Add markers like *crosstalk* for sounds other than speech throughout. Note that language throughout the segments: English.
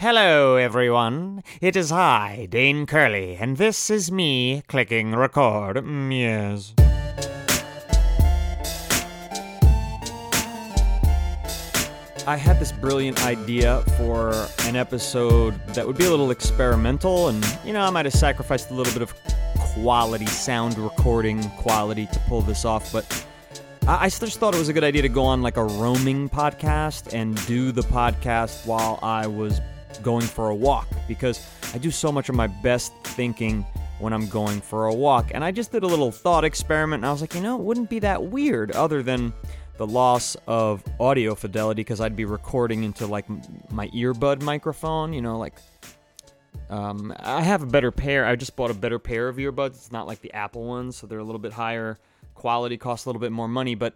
Hello, everyone. It is I, Dane Curley, and this is me clicking record. Mm, yes. I had this brilliant idea for an episode that would be a little experimental, and you know, I might have sacrificed a little bit of quality sound recording quality to pull this off, but I just thought it was a good idea to go on like a roaming podcast and do the podcast while I was going for a walk because I do so much of my best thinking when I'm going for a walk. And I just did a little thought experiment and I was like, you know, it wouldn't be that weird other than the loss of audio fidelity because I'd be recording into like my earbud microphone, you know, like um, I have a better pair. I just bought a better pair of earbuds. It's not like the Apple ones, so they're a little bit higher quality, cost a little bit more money, but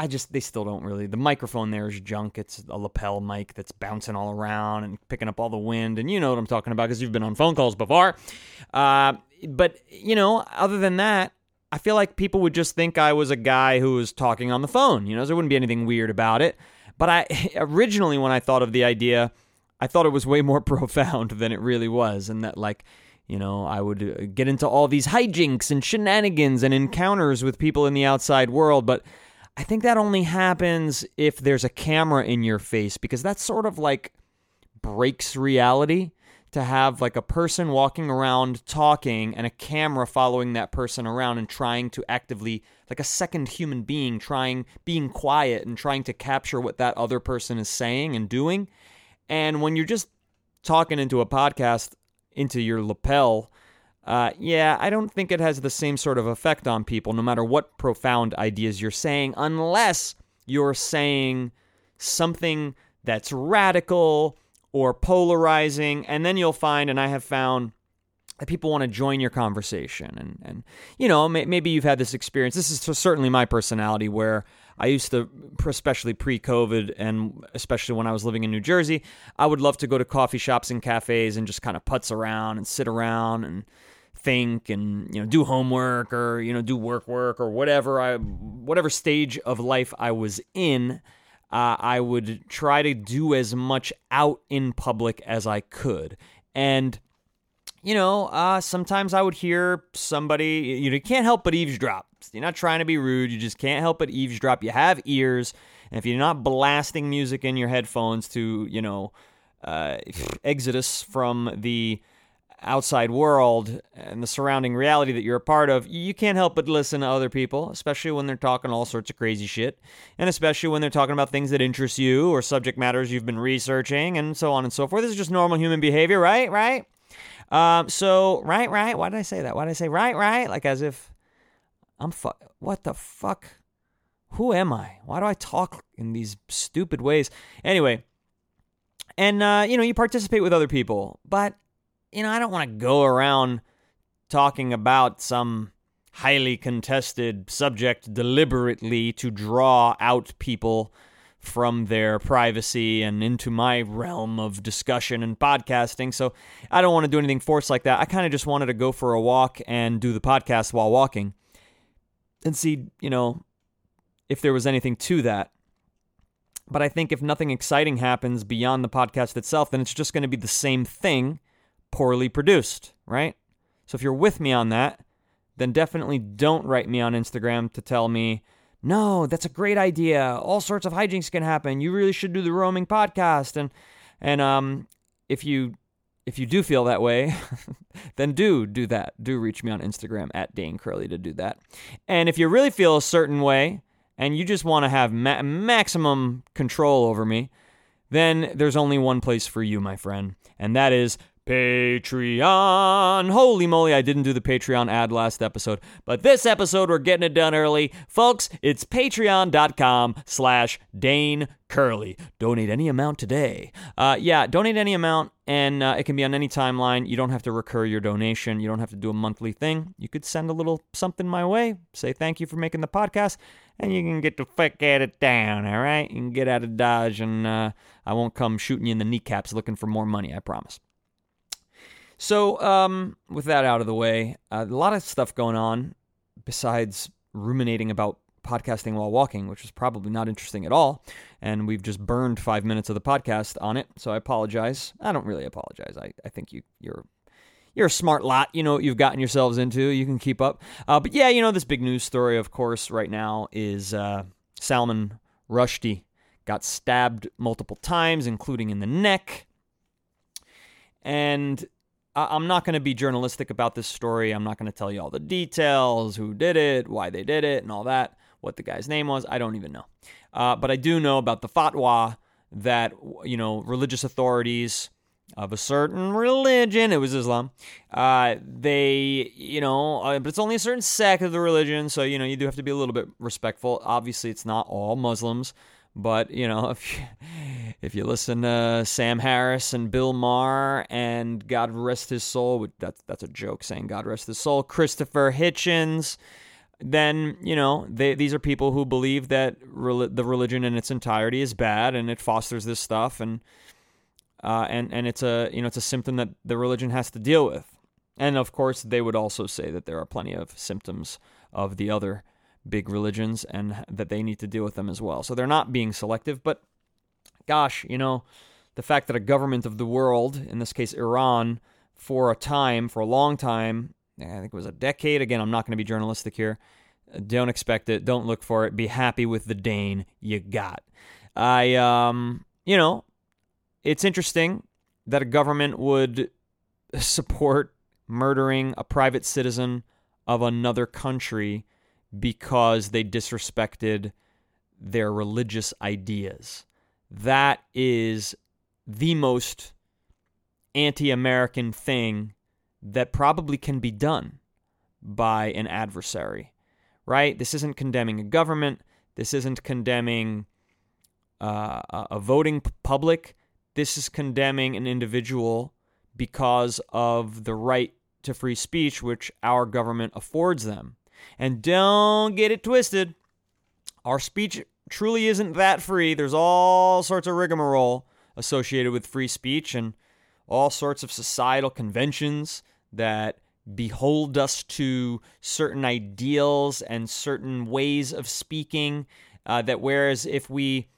I just they still don't really. The microphone there is junk. It's a lapel mic that's bouncing all around and picking up all the wind, and you know what I'm talking about because you've been on phone calls before. Uh, but you know, other than that, I feel like people would just think I was a guy who was talking on the phone. You know, there wouldn't be anything weird about it. But I *laughs* originally, when I thought of the idea, I thought it was way more *laughs* profound than it really was, and that like you know, I would uh, get into all these hijinks and shenanigans and encounters with people in the outside world, but I think that only happens if there's a camera in your face because that's sort of like breaks reality to have like a person walking around talking and a camera following that person around and trying to actively like a second human being trying being quiet and trying to capture what that other person is saying and doing. And when you're just talking into a podcast into your lapel uh, yeah, I don't think it has the same sort of effect on people, no matter what profound ideas you're saying, unless you're saying something that's radical or polarizing. And then you'll find, and I have found, that people want to join your conversation. And, and you know, may, maybe you've had this experience. This is certainly my personality where I used to, especially pre COVID and especially when I was living in New Jersey, I would love to go to coffee shops and cafes and just kind of putz around and sit around and think and you know do homework or you know do work work or whatever I whatever stage of life I was in uh, I would try to do as much out in public as I could. And you know uh, sometimes I would hear somebody you know you can't help but eavesdrop. You're not trying to be rude. You just can't help but eavesdrop. You have ears. And if you're not blasting music in your headphones to you know uh, *laughs* exodus from the outside world and the surrounding reality that you're a part of, you can't help but listen to other people, especially when they're talking all sorts of crazy shit, and especially when they're talking about things that interest you or subject matters you've been researching and so on and so forth. This is just normal human behavior, right? Right? Um, so, right, right. Why did I say that? Why did I say right, right? Like as if I'm fu- What the fuck? Who am I? Why do I talk in these stupid ways? Anyway, and uh, you know, you participate with other people, but you know, I don't want to go around talking about some highly contested subject deliberately to draw out people from their privacy and into my realm of discussion and podcasting. So I don't want to do anything forced like that. I kind of just wanted to go for a walk and do the podcast while walking and see, you know, if there was anything to that. But I think if nothing exciting happens beyond the podcast itself, then it's just going to be the same thing poorly produced, right? So if you're with me on that, then definitely don't write me on Instagram to tell me, no, that's a great idea. All sorts of hijinks can happen. You really should do the roaming podcast. And and um, if you if you do feel that way, *laughs* then do do that. Do reach me on Instagram at Dane Curley to do that. And if you really feel a certain way and you just want to have ma- maximum control over me, then there's only one place for you, my friend, and that is Patreon. Holy moly, I didn't do the Patreon ad last episode, but this episode we're getting it done early. Folks, it's patreon.com slash Dane Curley. Donate any amount today. Uh, yeah, donate any amount, and uh, it can be on any timeline. You don't have to recur your donation. You don't have to do a monthly thing. You could send a little something my way, say thank you for making the podcast, and you can get the fuck at it down, all right? You can get out of Dodge, and uh, I won't come shooting you in the kneecaps looking for more money, I promise. So, um, with that out of the way, uh, a lot of stuff going on besides ruminating about podcasting while walking, which is probably not interesting at all. And we've just burned five minutes of the podcast on it. So I apologize. I don't really apologize. I, I think you, you're you're a smart lot. You know what you've gotten yourselves into. You can keep up. Uh, but yeah, you know, this big news story, of course, right now is uh, Salman Rushdie got stabbed multiple times, including in the neck. And I'm not going to be journalistic about this story. I'm not going to tell you all the details, who did it, why they did it, and all that, what the guy's name was. I don't even know. Uh, but I do know about the fatwa that, you know, religious authorities of a certain religion, it was Islam, uh, they, you know, uh, but it's only a certain sect of the religion, so, you know, you do have to be a little bit respectful. Obviously, it's not all Muslims. But you know, *laughs* if you, if you listen to Sam Harris and Bill Maher and God rest his soul, that's that's a joke saying God rest his soul, Christopher Hitchens, then you know they, these are people who believe that re- the religion in its entirety is bad and it fosters this stuff and uh, and and it's a you know it's a symptom that the religion has to deal with. And of course, they would also say that there are plenty of symptoms of the other big religions and that they need to deal with them as well. So they're not being selective, but gosh, you know, the fact that a government of the world, in this case Iran, for a time, for a long time, I think it was a decade, again, I'm not going to be journalistic here. Don't expect it. Don't look for it. Be happy with the Dane you got. I, um, you know, it's interesting that a government would support murdering a private citizen of another country because they disrespected their religious ideas. That is the most anti American thing that probably can be done by an adversary, right? This isn't condemning a government. This isn't condemning uh, a voting public. This is condemning an individual because of the right to free speech which our government affords them. And don't get it twisted. Our speech truly isn't that free. There's all sorts of rigmarole associated with free speech and all sorts of societal conventions that behold us to certain ideals and certain ways of speaking. Uh, that whereas if we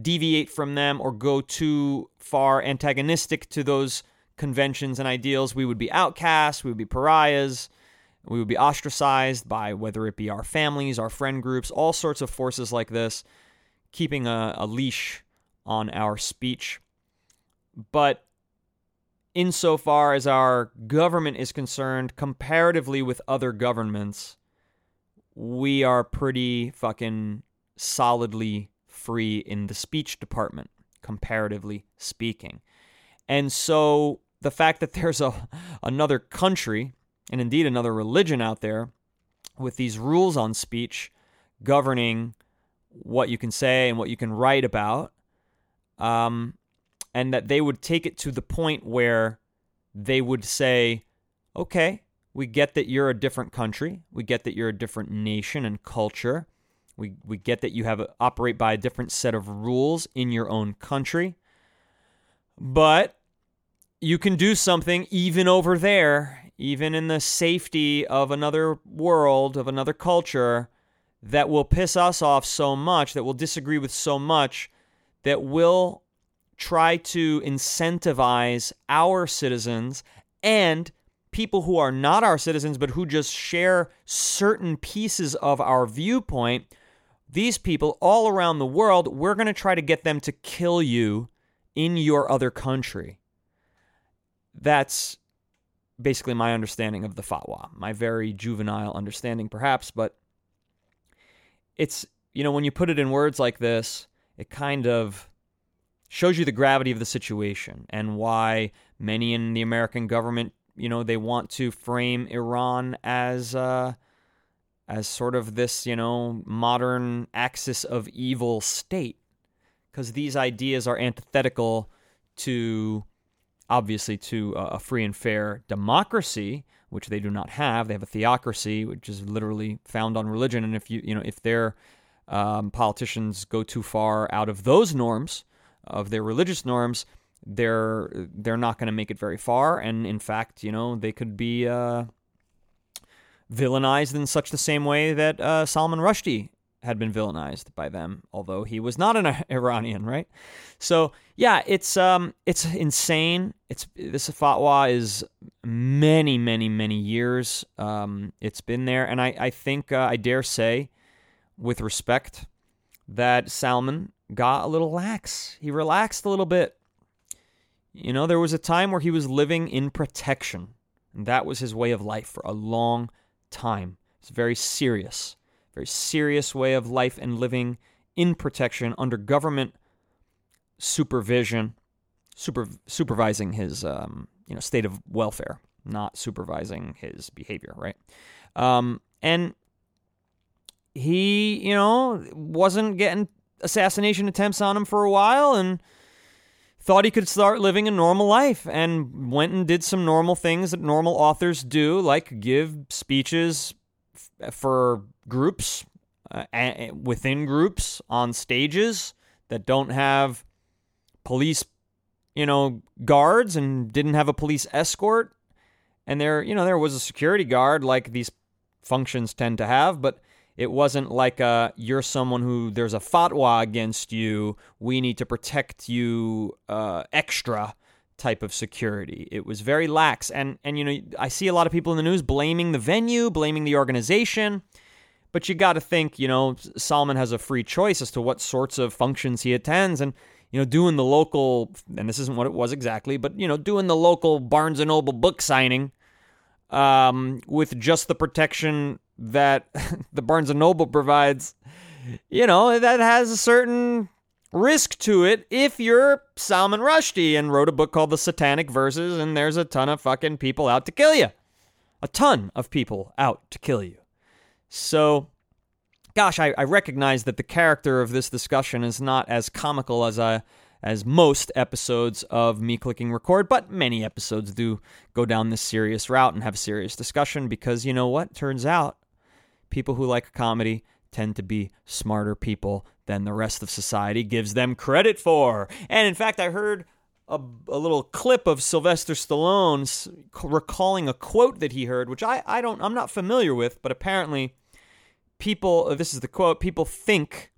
deviate from them or go too far antagonistic to those conventions and ideals, we would be outcasts, we would be pariahs, we would be ostracized by whether it be our families, our friend groups, all sorts of forces like this, keeping a, a leash on our speech. But insofar as our government is concerned, comparatively with other governments, we are pretty fucking solidly free in the speech department, comparatively speaking. And so the fact that there's a another country and indeed another religion out there with these rules on speech governing what you can say and what you can write about, um, and that they would take it to the point where they would say, okay, we get that you're a different country, we get that you're a different nation and culture. We, we get that you have a, operate by a different set of rules in your own country, but you can do something even over there even in the safety of another world, of another culture, that will piss us off so much, that will disagree with so much, that will try to incentivize our citizens and people who are not our citizens but who just share certain pieces of our viewpoint. These people all around the world, we're going to try to get them to kill you in your other country. That's basically my understanding of the fatwa, my very juvenile understanding, perhaps, but it's, you know, when you put it in words like this, it kind of shows you the gravity of the situation and why many in the American government, you know, they want to frame Iran as, uh, as sort of this, you know, modern axis of evil state, because these ideas are antithetical to obviously to a free and fair democracy, which they do not have. They have a theocracy, which is literally found on religion. And if you you know if their um, politicians go too far out of those norms of their religious norms, they're they're not going to make it very far. And in fact, you know they could be uh, villainized in such the same way that uh, Salman Rushdie had been villainized by them, although he was not an *laughs* Iranian, right? So yeah, it's um, it's insane. It's this fatwa is many, many, many years. Um, it's been there, and I I think uh, I dare say, with respect, that Salman got a little lax. He relaxed a little bit. You know, there was a time where he was living in protection, and that was his way of life for a long time. It's very serious very serious way of life and living in protection under government supervision, super, supervising his um, you know state of welfare, not supervising his behavior, right? Um, and he, you know, wasn't getting assassination attempts on him for a while, and thought he could start living a normal life and went and did some normal things that normal authors do, like give speeches for groups, uh, within groups, on stages that don't have police, you know, guards and didn't have a police escort. And there, you know, there was a security guard like these functions tend to have, but it wasn't like a, you're someone who there's a fatwa against you. We need to protect you uh, extra type of security. It was very lax, and and you know I see a lot of people in the news blaming the venue, blaming the organization. But you got to think, you know, Salman has a free choice as to what sorts of functions he attends, and you know, doing the local, and this isn't what it was exactly, but you know, doing the local Barnes and Noble book signing, um, with just the protection that *laughs* the Barnes and Noble provides, you know, that has a certain risk to it if you're Salman Rushdie and wrote a book called The Satanic Verses and there's a ton of fucking people out to kill you. A ton of people out to kill you. So, gosh, I, I recognize that the character of this discussion is not as comical as I as most episodes of me clicking record, but many episodes do go down this serious route and have serious discussion because you know what? Turns out people who like comedy tend to be smarter people than the rest of society gives them credit for. And in fact, I heard a, a little clip of Sylvester Stallone recalling a quote that he heard, which I, I don't I'm not familiar with, but apparently people uh, this is the quote people think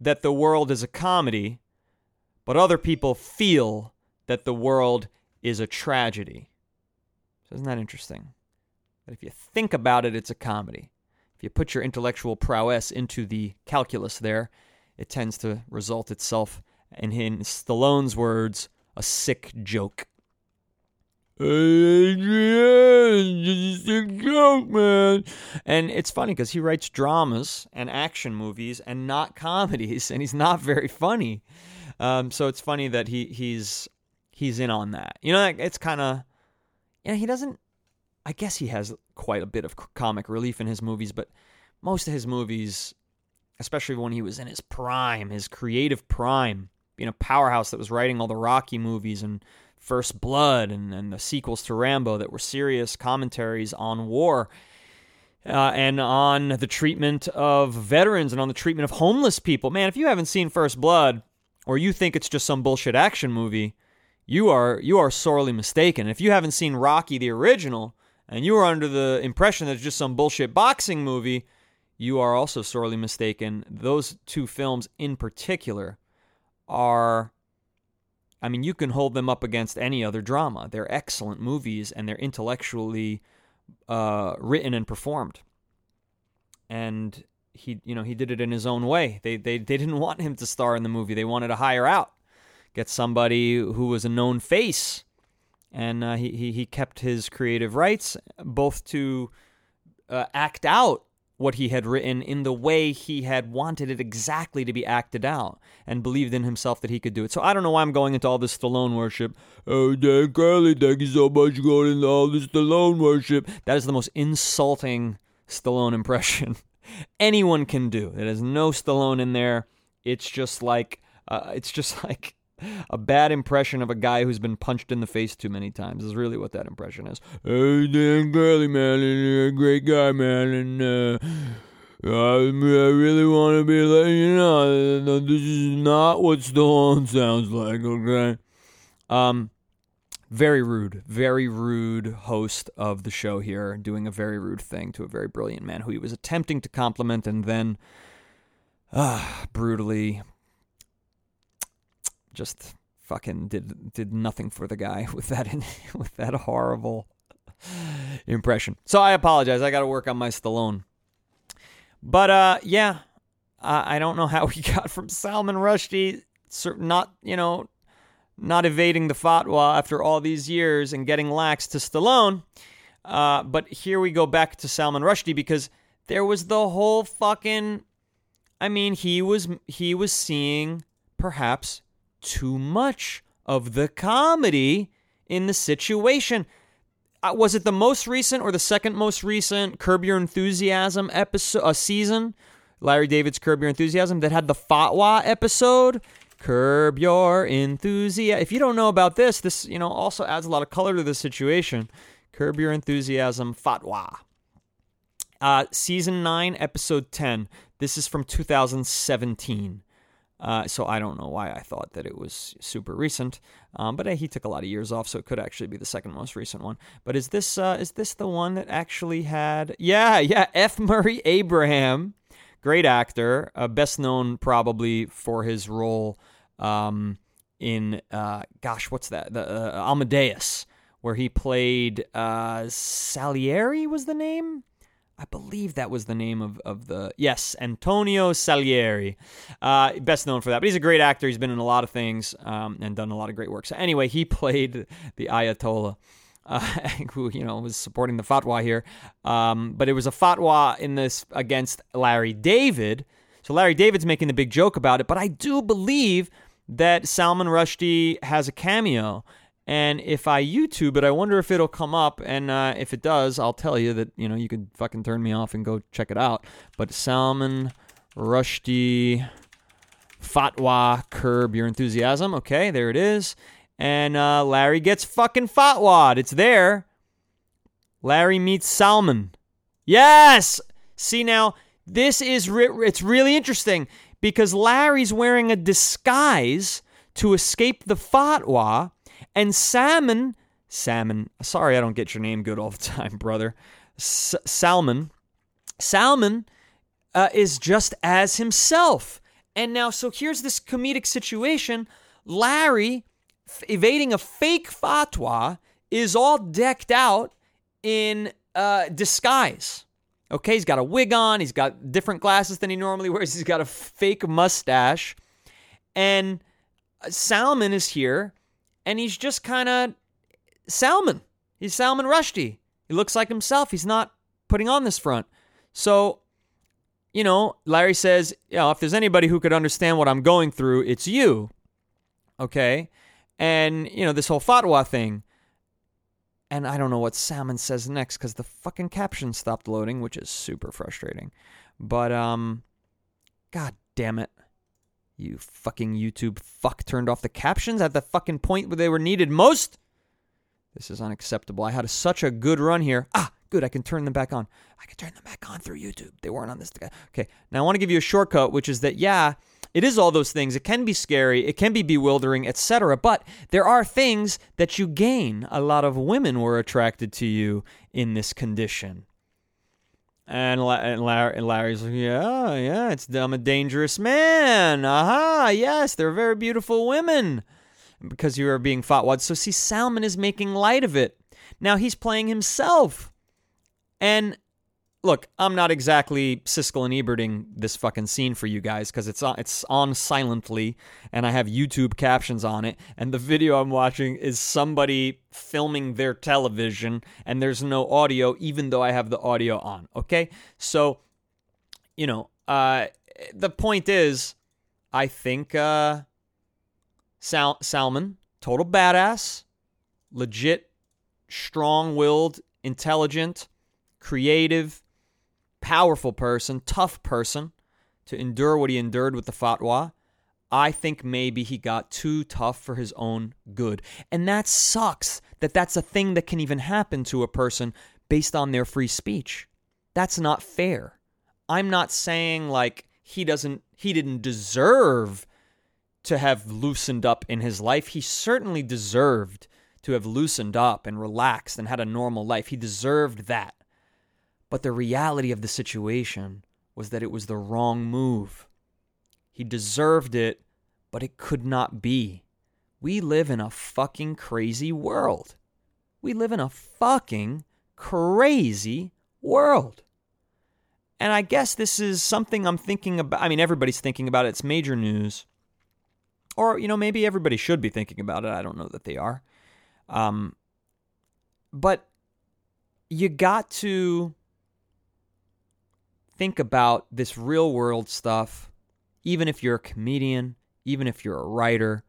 that the world is a comedy, but other people feel that the world is a tragedy. So isn't that interesting? That if you think about it, it's a comedy. If you put your intellectual prowess into the calculus there, it tends to result itself in, in Stallone's words, a sick joke. Adrian, just a sick joke, man. And it's funny because he writes dramas and action movies and not *laughs* comedies, and he's not very funny. Um, so it's funny that he he's he's in on that. You know, it's kind of you know he doesn't I guess he has quite a bit of comic relief in his movies, but most of his movies, especially when he was in his prime, his creative prime, being a powerhouse that was writing all the Rocky movies and First Blood and, and the sequels to Rambo that were serious commentaries on war. Uh, and on the treatment of veterans and on the treatment of homeless people. Man, if you haven't seen First Blood, or you think it's just some bullshit action movie, you are you are sorely mistaken. If you haven't seen Rocky the original, and you are under the impression that it's just some bullshit boxing movie, you are also sorely mistaken. Those two films in particular are I mean, you can hold them up against any other drama. They're excellent movies and they're intellectually uh, written and performed. And he, you know, he did it in his own way. They, they, they didn't want him to star in the movie. They wanted to hire out, get somebody who was a known face and uh, he, he, he kept his creative rights both to uh, act out what he had written in the way he had wanted it exactly to be acted out and believed in himself that he could do it. So I don't know why I'm going into all this Stallone worship. Oh, Dan Carly, thank you so much for going into all this Stallone worship. That is the most insulting Stallone impression *laughs* anyone can do. There's no Stallone in there. It's just like uh, it's just *laughs* like *laughs* a bad impression of a guy who's been punched in the face too many times is really what that impression is. Hey, Dan Curly, man, and, a great guy, man, and uh, I, I really want to be letting you know this is not what Stallone sounds like, okay? Um, very rude, very rude host of the show here, doing a very rude thing to a very brilliant man who he was attempting to compliment and then uh, brutally just fucking did did nothing for the guy *laughs* with that with that horrible impression. So I apologize. I got to work on my Stallone. But uh, yeah, I don't know how we *laughs* got from Salman Rushdie, not you know, not evading the fatwa after all these years and getting lax to Stallone. Uh, but here we go back to Salman Rushdie because there was the whole fucking. I mean, he was he was seeing perhaps too much of the comedy in the situation. Uh, was it the most recent or the second most recent Curb Your Enthusiasm episode uh, season? Larry David's Curb Your Enthusiasm that had the fatwa episode. Curb Your Enthusiasm. If you don't know about this, this you know also adds a lot of color to the situation. Curb Your Enthusiasm fatwa. Uh, season 9, episode 10. This is from 2017. Uh, so I don't know why I thought that it was super recent, um, but uh, he took a lot of years off, so it could actually be the second most recent one. But is this uh, is this the one that actually had? Yeah, yeah, F. Murray Abraham, great actor, uh, best known probably for his role um, in uh, gosh, what's that? The uh, Amadeus, where he played Salieri was the name. I believe that was the name of, of the yes Antonio Salieri, uh, best known for that. But he's a great actor. He's been in a lot of things um, and done a lot of great work. So anyway, he *laughs* played the Ayatollah. Uh, *laughs* who you know was supporting the fatwa here, um, but it was a fatwa in this against Larry David. So Larry David's making the big joke about it, but I do believe that Salman Rushdie has a cameo, and if I YouTube it, I wonder if it'll come up. And uh, if it does, I'll tell you that you know you can fucking turn me off and go check it out. But Salman Rushdie fatwa curb your enthusiasm. Okay, there it is. And uh, Larry gets fucking fatwad. It's there. Larry meets Salman. Yes. See now, this is re- it's really interesting because Larry's wearing a disguise to escape the fatwa and Salmon, Salmon, sorry I don't get your name good all the *laughs* time, brother. S- Salmon, Salmon uh, is just as himself. And now, so here's this comedic situation Larry, f- evading a fake fatwa, is all decked out in uh, disguise. Okay, he's got a wig on, he's got different glasses than he normally wears, *laughs* he's got a fake mustache. And uh, Salmon is here and he's just kind of Salman. He's Salman Rushdie. He looks like himself. He's not putting on this front. So, you know, Larry says, you know, if there's anybody who could understand what I'm going through, it's you. Okay? And, you know, this whole fatwa thing. And I don't know what Salmon says next because the fucking caption stopped loading, which is super frustrating. But, um, god damn it. You fucking YouTube fuck turned off the captions at the fucking point where they were needed most. This is unacceptable. I had a, such a good run here. Ah, good. I can turn them back on. I can turn them back on through YouTube. They weren't on this. Guy. Okay. Now I want to give you a shortcut, which is that, yeah, it is all those things. It can be scary, it can be bewildering, etc. But there are things that you gain. A lot of women were attracted to you in this condition. And, La- and, Larry, and Larry's like, yeah, yeah, it's I'm a dangerous man. Aha, yes, they're very beautiful women. Because you are being fought. So see, Salmon is making light of it. Now he's playing himself. And look, I'm not exactly Siskel and Eberting this fucking scene for you guys because it's on, it's on silently, and I have YouTube captions on it. And the video I'm watching is somebody filming their television, and there's no audio, even though I have the audio on. Okay, so you know, uh, the point is, I think uh, Sal- Salmon, total badass, legit, strong-willed, intelligent, creative powerful person, tough person to endure what he endured with the fatwa. I think maybe he got too tough for his own good. And that sucks that that's a thing that can even happen to a person based on their free speech. That's not fair. I'm not saying like he doesn't he didn't deserve to have loosened up in his life. He certainly deserved to have loosened up and relaxed and had a normal life. He deserved that. But the reality of the situation was that it was the wrong move. He deserved it, but it could not be. We live in a fucking crazy world. We live in a fucking crazy world. And I guess this is something I'm thinking about. I mean, everybody's thinking about it. It's major news. Or, you know, maybe everybody should be thinking about it. I don't know that they are. Um, but you got to think about this real world stuff, even if you're a comedian, even if you're a writer,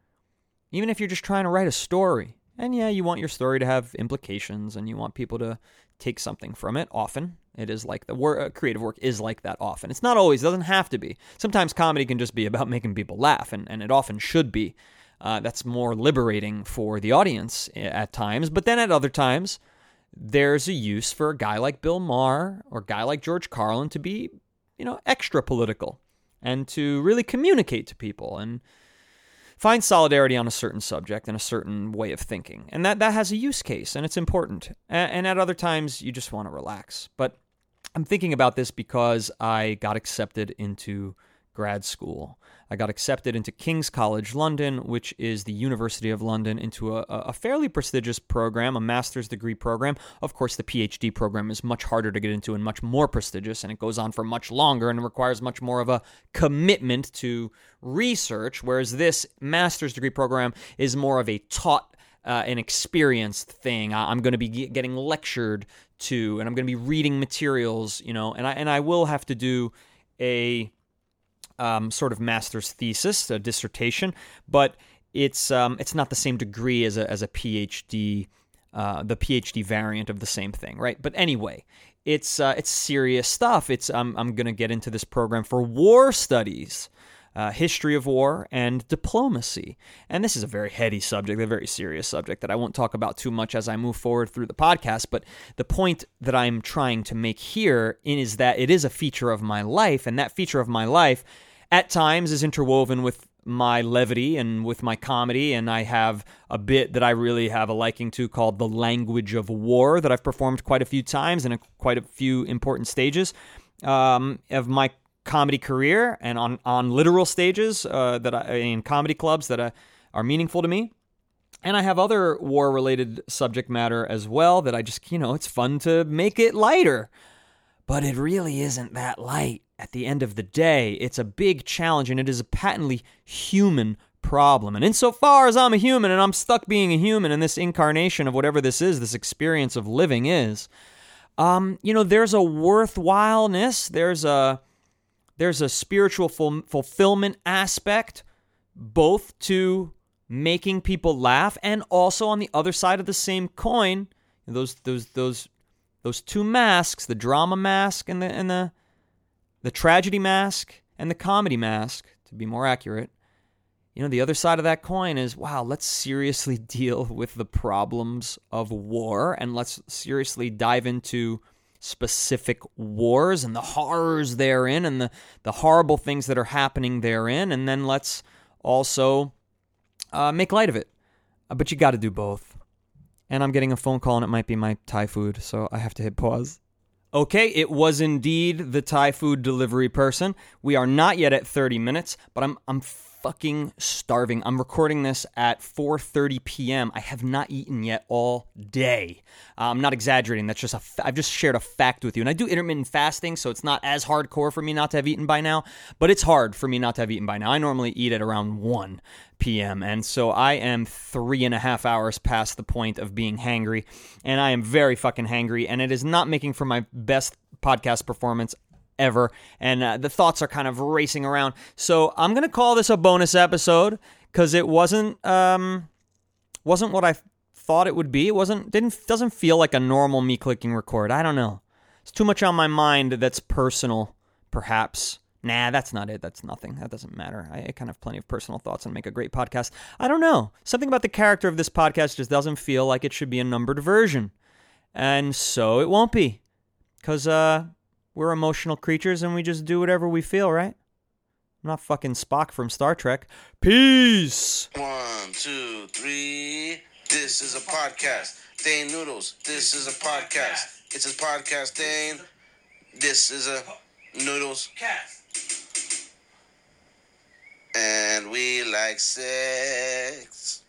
even if you're just trying to write a story. And yeah, you want your story to have implications and you want people to take something from it often. It is like the work, uh, creative work is like that often. It's not always, doesn't have to be. Sometimes comedy can just be about *laughs* making people laugh, and, and it often should be. Uh, that's more liberating for the audience eh, at times. But then at other times, there's a use for a guy like Bill Maher or a guy like George Carlin to be, you know, extra political and to really communicate to people and find solidarity on a certain subject and a certain way of thinking. And that, that has a use case and it's important. And, and at other times, you just want to relax. But I'm thinking about this because I got accepted into grad school. I got accepted into King's College London, which is the University of London, into a, a, fairly prestigious program, a master's degree program. Of course, the PhD program is much harder to get into and much more prestigious, and it goes on for much longer and requires much more of a commitment to research, whereas this master's degree program is more of a taught uh, an experienced thing. I'm going to be getting lectured to, and I'm going to be reading materials, you know, and I and I will have to do a um, sort of master's thesis, a dissertation, but it's um, it's not the same degree as a as a PhD, uh, the PhD variant of the same thing, right? But anyway, it's uh, it's serious stuff. It's um, I'm going to get into this program for war studies uh, history of war, and diplomacy. And this is a very heady subject, a very serious subject that I won't talk about too much as I move forward through the podcast. But the point that I'm trying to make here is that it is a feature of my life, and that feature of my life at times is interwoven with my levity and with my comedy, and I have a bit that I really have a liking to called The Language of War that I've performed quite a few times in a, quite a few important stages um, of my comedy career and on on literal stages uh, that I, in comedy clubs that uh, are meaningful to me. And I have other war related subject matter as well that I just, you know, it's fun to make it lighter. But it really isn't that light at the end of the day. It's a big challenge and it is a patently human problem. And insofar as I'm a human and I'm stuck being a human in this incarnation of whatever this is, this experience of living is, um, you know, there's a worthwhileness, there's a there's a spiritual ful- fulfillment aspect, both to making people laugh and also on the other side of the same coin, those those those those two masks, the drama mask and the and the the tragedy mask and the comedy mask, to be more accurate. You know, the other side of that coin is wow, let's seriously *laughs* deal with the problems of war and let's seriously dive into specific wars and the horrors therein and the, the horrible things that are happening therein. And then let's also uh, make light of it. Uh, but you got to do both. And I'm getting a phone call and it might be my Thai food, so I have to hit pause. Okay, it was indeed the Thai food delivery person. We are not yet at 30 minutes, but I'm I'm fucking starving. I'm recording this at 4:30 p.m. I have not eaten yet all day. Uh, I'm not exaggerating. That's just a. Fa- I've just shared a fact with you, and I do intermittent fasting, so it's not as hardcore for me not to have eaten by now. But it's hard for me not to have eaten by now. I normally eat at around 1 p.m. And so I am three and a half hours past the point of being hangry, and I am very fucking hangry, and it is not making for my best podcast performance ever. And uh, the thoughts are kind of racing around. So I'm gonna call this a bonus episode because it wasn't um, wasn't what I thought it would be. It wasn't didn't doesn't feel like a normal me clicking record. I don't know. It's too much on my mind that's personal, perhaps. Nah, that's not it. That's nothing. That doesn't matter. I, I kind of have plenty of personal thoughts and make a great podcast. I don't know. Something about the character of this podcast just doesn't feel like it should be a numbered version. And so it won't be. Because uh, we're emotional creatures and we just do whatever we feel, right? I'm not fucking Spock from Star Trek. Peace. One, two, three. This is a podcast. Dane Noodles. This is a podcast. It's a podcast, Dane. This is a Noodles. And we like sex.